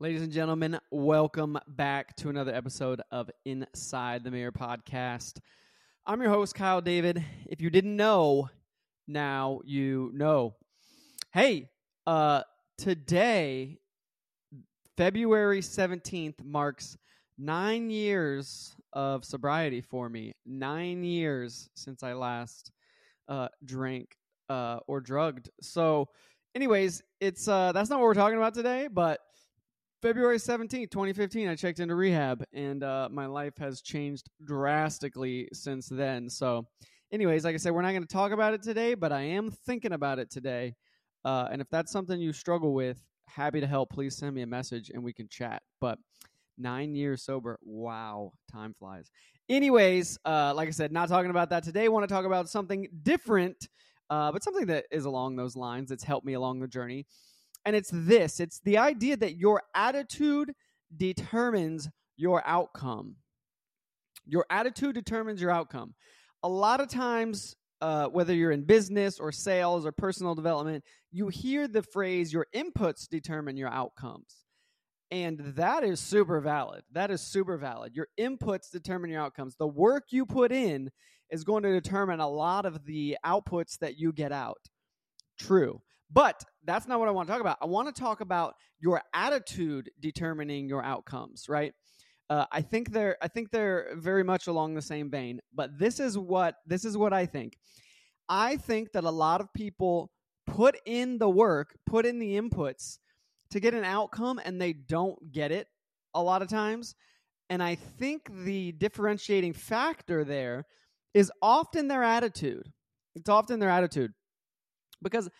Ladies and gentlemen, welcome back to another episode of Inside the Mirror podcast. I'm your host, Kyle David. If you didn't know, now you know. Hey, uh, today, February 17th, marks nine years of sobriety for me. Nine years since I last uh, drank uh, or drugged. So, anyways, it's uh, that's not what we're talking about today, but February 17th, 2015, I checked into rehab and uh, my life has changed drastically since then. So, anyways, like I said, we're not going to talk about it today, but I am thinking about it today. Uh, and if that's something you struggle with, happy to help. Please send me a message and we can chat. But nine years sober, wow, time flies. Anyways, uh, like I said, not talking about that today. Want to talk about something different, uh, but something that is along those lines that's helped me along the journey and it's this it's the idea that your attitude determines your outcome. Your attitude determines your outcome. A lot of times, uh, whether you're in business or sales or personal development, you hear the phrase, your inputs determine your outcomes. And that is super valid. That is super valid. Your inputs determine your outcomes. The work you put in is going to determine a lot of the outputs that you get out. True. But that's not what I want to talk about. I want to talk about your attitude determining your outcomes, right? Uh, I think they're I think they're very much along the same vein. But this is what this is what I think. I think that a lot of people put in the work, put in the inputs to get an outcome, and they don't get it a lot of times. And I think the differentiating factor there is often their attitude. It's often their attitude. Because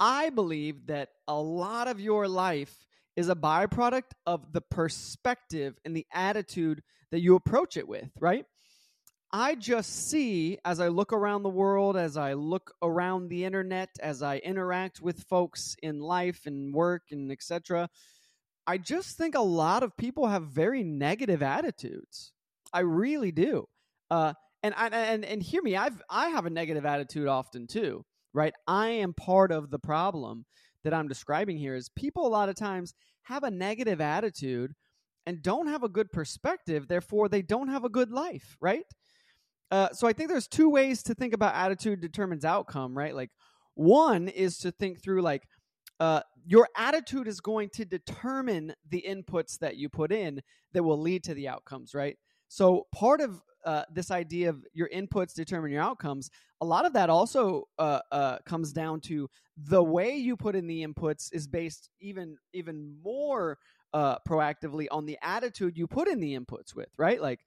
I believe that a lot of your life is a byproduct of the perspective and the attitude that you approach it with, right? I just see as I look around the world, as I look around the internet, as I interact with folks in life and work and etc. I just think a lot of people have very negative attitudes. I really do. Uh, and I, and and hear me, I've I have a negative attitude often too right? I am part of the problem that I'm describing here is people a lot of times have a negative attitude and don't have a good perspective, therefore they don't have a good life, right? Uh, so I think there's two ways to think about attitude determines outcome, right? Like one is to think through like uh, your attitude is going to determine the inputs that you put in that will lead to the outcomes, right? So part of uh, this idea of your inputs determine your outcomes, a lot of that also uh, uh, comes down to the way you put in the inputs is based even even more uh, proactively on the attitude you put in the inputs with, right? Like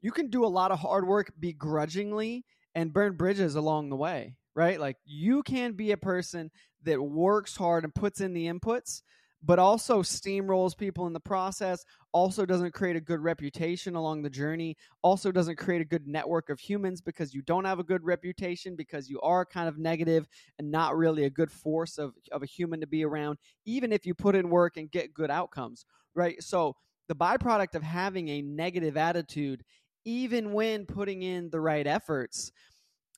you can do a lot of hard work begrudgingly and burn bridges along the way, right? Like you can be a person that works hard and puts in the inputs but also steamrolls people in the process, also doesn't create a good reputation along the journey, also doesn't create a good network of humans because you don't have a good reputation, because you are kind of negative and not really a good force of, of a human to be around, even if you put in work and get good outcomes, right? So the byproduct of having a negative attitude, even when putting in the right efforts,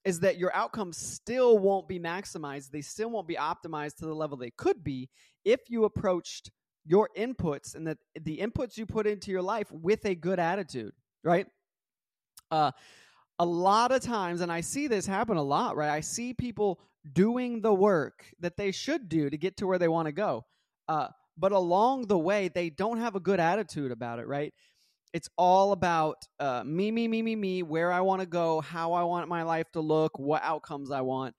is that your outcomes still won't be maximized. They still won't be optimized to the level they could be if you approached your inputs and that the inputs you put into your life with a good attitude, right? Uh, a lot of times, and I see this happen a lot, right? I see people doing the work that they should do to get to where they want to go. Uh, but along the way, they don't have a good attitude about it, right? It's all about uh, me, me, me, me, me, where I want to go, how I want my life to look, what outcomes I want.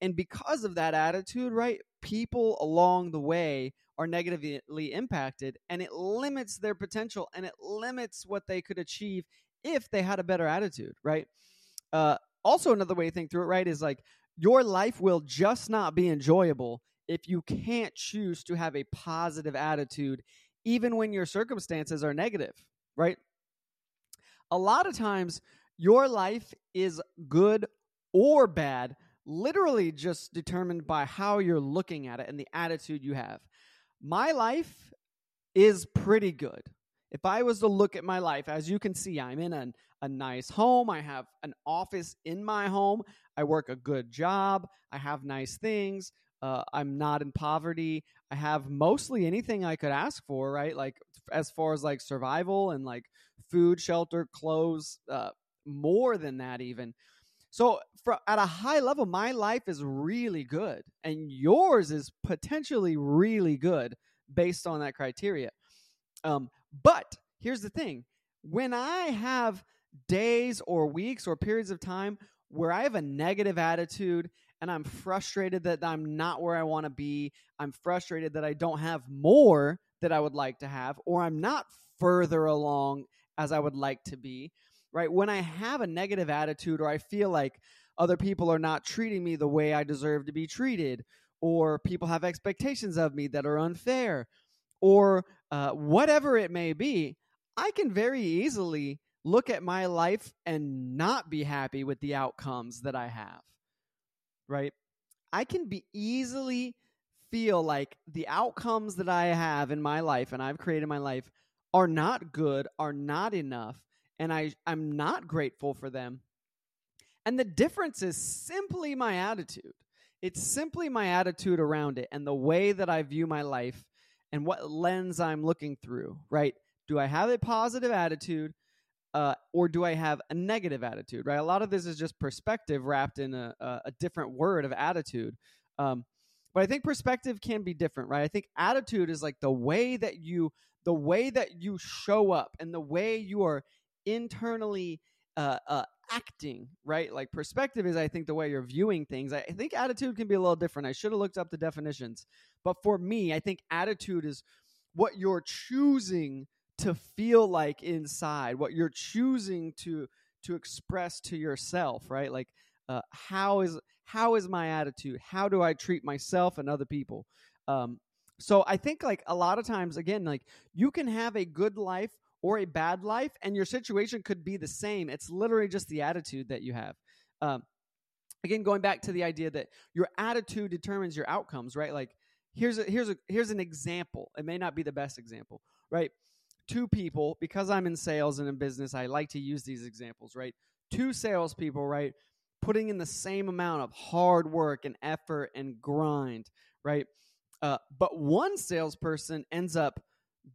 And because of that attitude, right, people along the way are negatively impacted and it limits their potential and it limits what they could achieve if they had a better attitude, right? Uh, also, another way to think through it, right, is like your life will just not be enjoyable if you can't choose to have a positive attitude, even when your circumstances are negative, right? A lot of times, your life is good or bad, literally just determined by how you're looking at it and the attitude you have. My life is pretty good. If I was to look at my life, as you can see, I'm in a, a nice home. I have an office in my home. I work a good job. I have nice things. Uh, I'm not in poverty. I have mostly anything I could ask for, right? Like as far as like survival and like food, shelter, clothes, uh, more than that even. So for, at a high level, my life is really good, and yours is potentially really good based on that criteria. Um, but here's the thing: when I have days or weeks or periods of time where I have a negative attitude and I'm frustrated that I'm not where I want to be. I'm frustrated that I don't have more that I would like to have, or I'm not further along as I would like to be, right? When I have a negative attitude or I feel like other people are not treating me the way I deserve to be treated, or people have expectations of me that are unfair, or uh, whatever it may be, I can very easily look at my life and not be happy with the outcomes that I have right? I can be easily feel like the outcomes that I have in my life and I've created my life are not good, are not enough, and I, I'm not grateful for them. And the difference is simply my attitude. It's simply my attitude around it and the way that I view my life and what lens I'm looking through, right? Do I have a positive attitude uh, or do I have a negative attitude? Right. A lot of this is just perspective wrapped in a, a different word of attitude. Um, but I think perspective can be different, right? I think attitude is like the way that you the way that you show up and the way you are internally uh, uh, acting, right? Like perspective is, I think, the way you're viewing things. I think attitude can be a little different. I should have looked up the definitions, but for me, I think attitude is what you're choosing to feel like inside what you're choosing to to express to yourself right? Like uh, how is how is my attitude? How do i treat myself and other people? Um, so i think like a lot of times again like you can have a good life or a bad life and your situation could be the same. It's literally just the attitude that you have. Um, again going back to the idea that your attitude determines your outcomes right? Like here's a here's a here's an example. It may not be the best example right two people, because I'm in sales and in business, I like to use these examples, right? Two salespeople, right? Putting in the same amount of hard work and effort and grind, right? Uh, but one salesperson ends up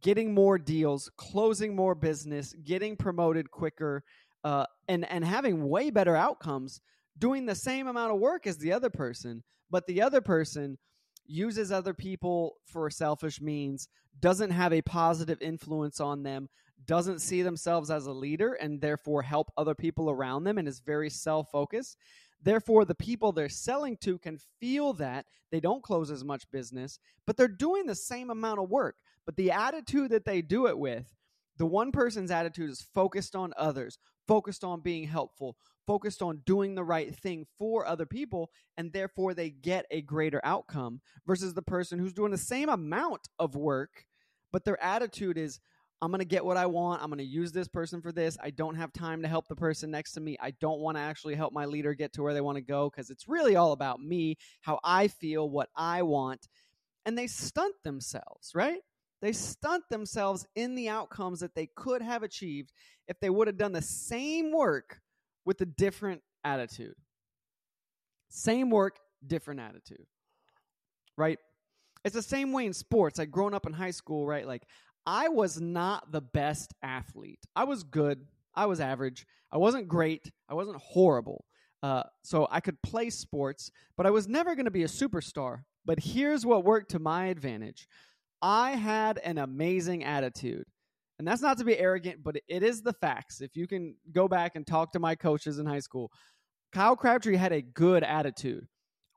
getting more deals, closing more business, getting promoted quicker, uh, and and having way better outcomes, doing the same amount of work as the other person. But the other person uses other people for selfish means, doesn't have a positive influence on them, doesn't see themselves as a leader, and therefore help other people around them, and is very self focused. Therefore, the people they're selling to can feel that they don't close as much business, but they're doing the same amount of work. But the attitude that they do it with, the one person's attitude is focused on others, focused on being helpful, focused on doing the right thing for other people, and therefore they get a greater outcome versus the person who's doing the same amount of work, but their attitude is, I'm going to get what I want. I'm going to use this person for this. I don't have time to help the person next to me. I don't want to actually help my leader get to where they want to go because it's really all about me, how I feel, what I want. And they stunt themselves, right? They stunt themselves in the outcomes that they could have achieved if they would have done the same work with a different attitude. Same work, different attitude. Right? It's the same way in sports. Like growing up in high school, right? Like I was not the best athlete. I was good. I was average. I wasn't great. I wasn't horrible. Uh, so I could play sports, but I was never going to be a superstar. But here's what worked to my advantage I had an amazing attitude. And that's not to be arrogant, but it is the facts. If you can go back and talk to my coaches in high school, Kyle Crabtree had a good attitude.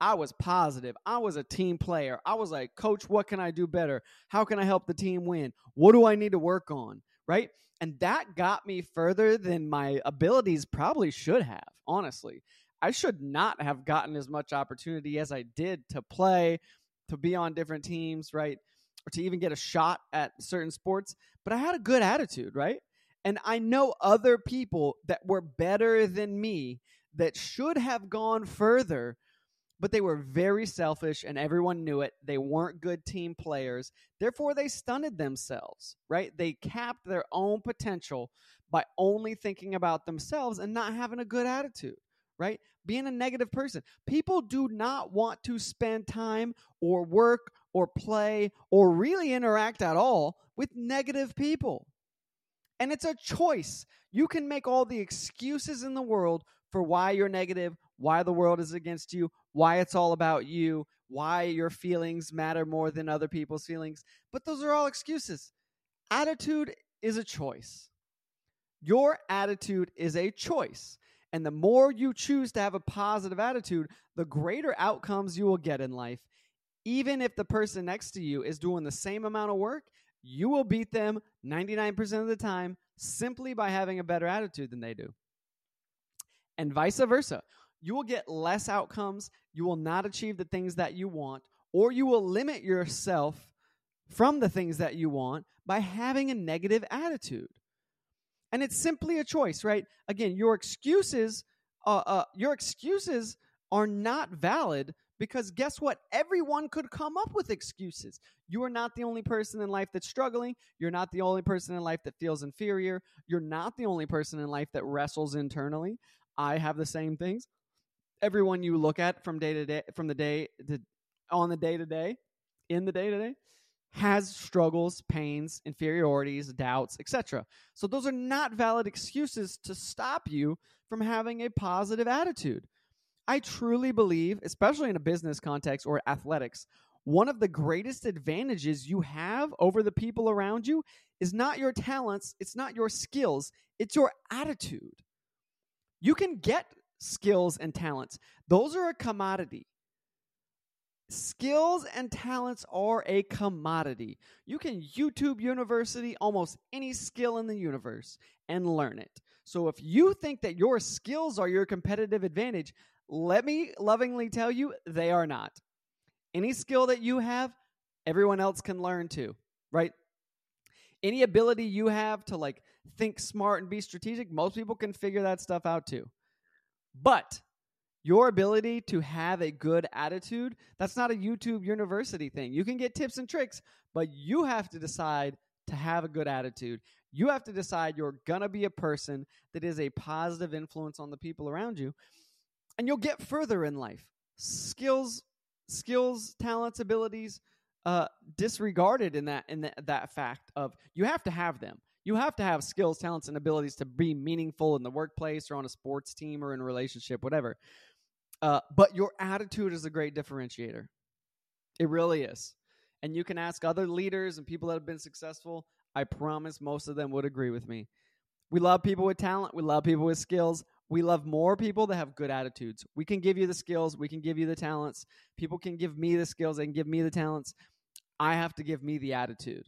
I was positive. I was a team player. I was like, Coach, what can I do better? How can I help the team win? What do I need to work on? Right? And that got me further than my abilities probably should have, honestly. I should not have gotten as much opportunity as I did to play, to be on different teams, right? Or to even get a shot at certain sports, but I had a good attitude, right? And I know other people that were better than me that should have gone further, but they were very selfish and everyone knew it. They weren't good team players. Therefore, they stunted themselves, right? They capped their own potential by only thinking about themselves and not having a good attitude right? Being a negative person. People do not want to spend time or work or play or really interact at all with negative people. And it's a choice. You can make all the excuses in the world for why you're negative, why the world is against you, why it's all about you, why your feelings matter more than other people's feelings. But those are all excuses. Attitude is a choice. Your attitude is a choice. And the more you choose to have a positive attitude, the greater outcomes you will get in life. Even if the person next to you is doing the same amount of work, you will beat them 99% of the time simply by having a better attitude than they do. And vice versa. You will get less outcomes, you will not achieve the things that you want, or you will limit yourself from the things that you want by having a negative attitude. And it's simply a choice, right? Again, your excuses, uh, uh, your excuses are not valid because guess what? Everyone could come up with excuses. You are not the only person in life that's struggling. You're not the only person in life that feels inferior. You're not the only person in life that wrestles internally. I have the same things. Everyone you look at from day to day, from the day to on the day to day, in the day to day, has struggles, pains, inferiorities, doubts, etc. So those are not valid excuses to stop you from having a positive attitude. I truly believe, especially in a business context or athletics, one of the greatest advantages you have over the people around you is not your talents, it's not your skills, it's your attitude. You can get skills and talents, those are a commodity. Skills and talents are a commodity. You can YouTube University almost any skill in the universe and learn it. So if you think that your skills are your competitive advantage, let me lovingly tell you they are not. Any skill that you have, everyone else can learn too, right? Any ability you have to like think smart and be strategic, most people can figure that stuff out too. But your ability to have a good attitude, that's not a YouTube university thing. You can get tips and tricks, but you have to decide to have a good attitude. You have to decide you're going to be a person that is a positive influence on the people around you, and you'll get further in life. Skills, skills, talents, abilities, uh, disregarded in that in the, that fact of you have to have them. You have to have skills, talents, and abilities to be meaningful in the workplace or on a sports team or in a relationship, whatever. Uh, but your attitude is a great differentiator. It really is. And you can ask other leaders and people that have been successful. I promise most of them would agree with me. We love people with talent. We love people with skills. We love more people that have good attitudes. We can give you the skills. We can give you the talents. People can give me the skills. They can give me the talents. I have to give me the attitude.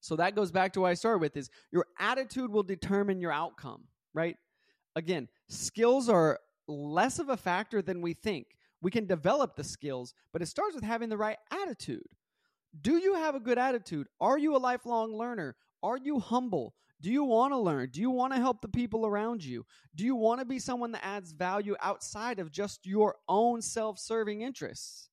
So that goes back to what I started with is your attitude will determine your outcome, right? Again, skills are less of a factor than we think. We can develop the skills, but it starts with having the right attitude. Do you have a good attitude? Are you a lifelong learner? Are you humble? Do you want to learn? Do you want to help the people around you? Do you want to be someone that adds value outside of just your own self serving interests?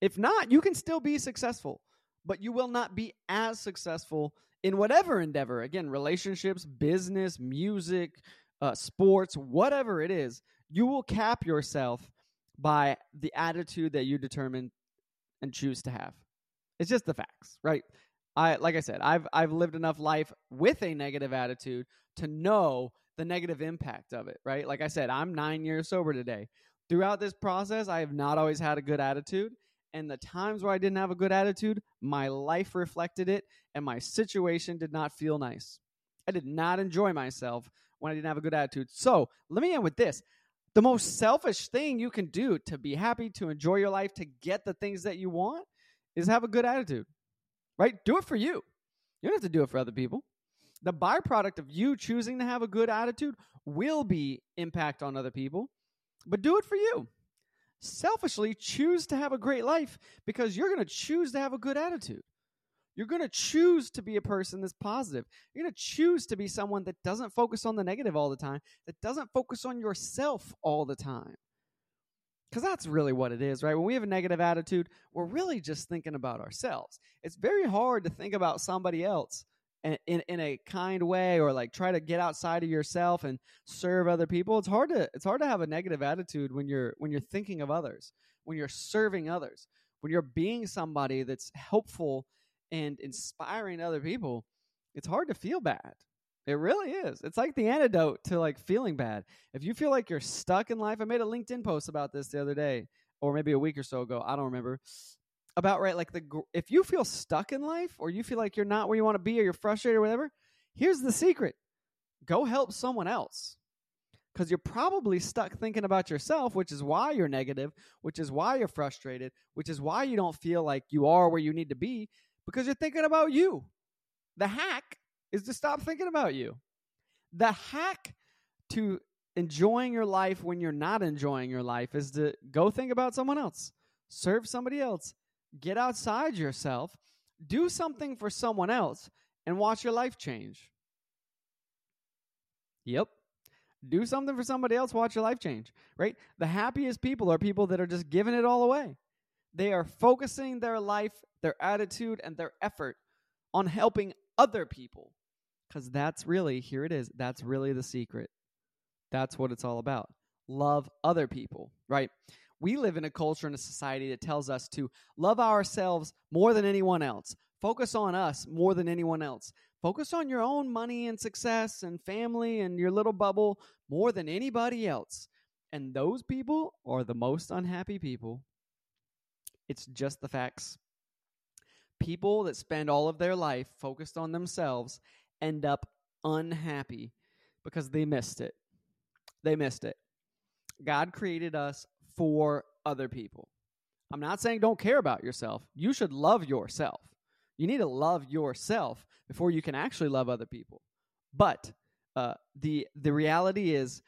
If not, you can still be successful, but you will not be as successful in whatever endeavor. Again, relationships, business, music, uh, sports, whatever it is, you will cap yourself by the attitude that you determine and choose to have. It's just the facts, right? I like I said, I've I've lived enough life with a negative attitude to know the negative impact of it, right? Like I said, I'm 9 years sober today. Throughout this process, I have not always had a good attitude, and the times where I didn't have a good attitude, my life reflected it and my situation did not feel nice. I did not enjoy myself when I didn't have a good attitude. So, let me end with this the most selfish thing you can do to be happy, to enjoy your life, to get the things that you want is have a good attitude, right? Do it for you. You don't have to do it for other people. The byproduct of you choosing to have a good attitude will be impact on other people, but do it for you. Selfishly choose to have a great life because you're going to choose to have a good attitude. You're going to choose to be a person that's positive. You're going to choose to be someone that doesn't focus on the negative all the time, that doesn't focus on yourself all the time. Because that's really what it is, right? When we have a negative attitude, we're really just thinking about ourselves. It's very hard to think about somebody else in, in, in a kind way or like try to get outside of yourself and serve other people. It's hard to it's hard to have a negative attitude when you're when you're thinking of others, when you're serving others when you're being somebody that's helpful and inspiring other people, it's hard to feel bad. It really is. It's like the antidote to like feeling bad. If you feel like you're stuck in life, I made a LinkedIn post about this the other day, or maybe a week or so ago. I don't remember. About right, like the if you feel stuck in life, or you feel like you're not where you want to be, or you're frustrated, or whatever. Here's the secret: go help someone else because you're probably stuck thinking about yourself, which is why you're negative, which is why you're frustrated, which is why you don't feel like you are where you need to be because you're thinking about you. The hack is to stop thinking about you. The hack to enjoying your life when you're not enjoying your life is to go think about someone else, serve somebody else, get outside yourself, do something for someone else, and watch your life change. Yep do something for somebody else, watch your life change, right? The happiest people are people that are just giving it all away. They are focusing their life, their attitude, and their effort on helping other people. Because that's really, here it is, that's really the secret. That's what it's all about. Love other people, right? We live in a culture and a society that tells us to love ourselves more than anyone else, focus on us more than anyone else. Focus on your own money and success and family and your little bubble more than anybody else. And those people are the most unhappy people. It's just the facts. People that spend all of their life focused on themselves end up unhappy because they missed it. They missed it. God created us for other people. I'm not saying don't care about yourself. You should love yourself. You need to love yourself before you can actually love other people. But uh, the the reality is,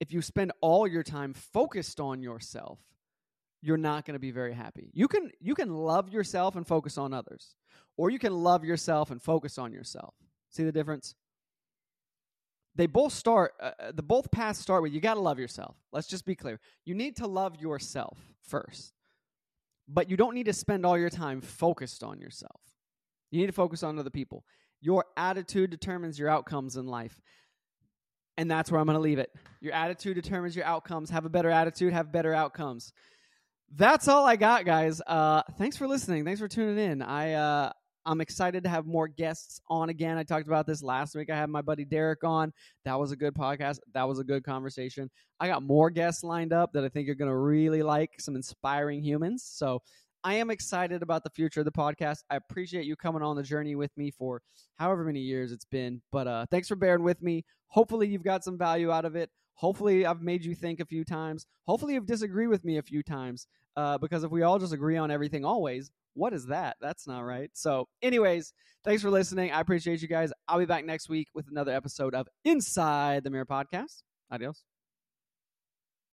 if you spend all your time focused on yourself, you're not going to be very happy. You can you can love yourself and focus on others, or you can love yourself and focus on yourself. See the difference? They both start. Uh, uh the both paths start with you got to love yourself. Let's just be clear. You need to love yourself first, but you don't need to spend all your time focused on yourself. You need to focus on other people. Your attitude determines your outcomes in life. And that's where I'm going to leave it. Your attitude determines your outcomes. Have a better attitude, have better outcomes. That's all I got, guys. Uh, thanks for listening. Thanks for tuning in. I uh, I'm excited to have more guests on again. I talked about this last week. I had my buddy Derek on. That was a good podcast. That was a good conversation. I got more guests lined up that I think you're going to really like. Some inspiring humans. So I am excited about the future of the podcast. I appreciate you coming on the journey with me for however many years it's been. But uh, thanks for bearing with me. Hopefully, you've got some value out of it. Hopefully, I've made you think a few times. Hopefully, you've disagreed with me a few times. Uh, because if we all just agree on everything always, what is that? That's not right. So, anyways, thanks for listening. I appreciate you guys. I'll be back next week with another episode of Inside the Mirror Podcast. Adios.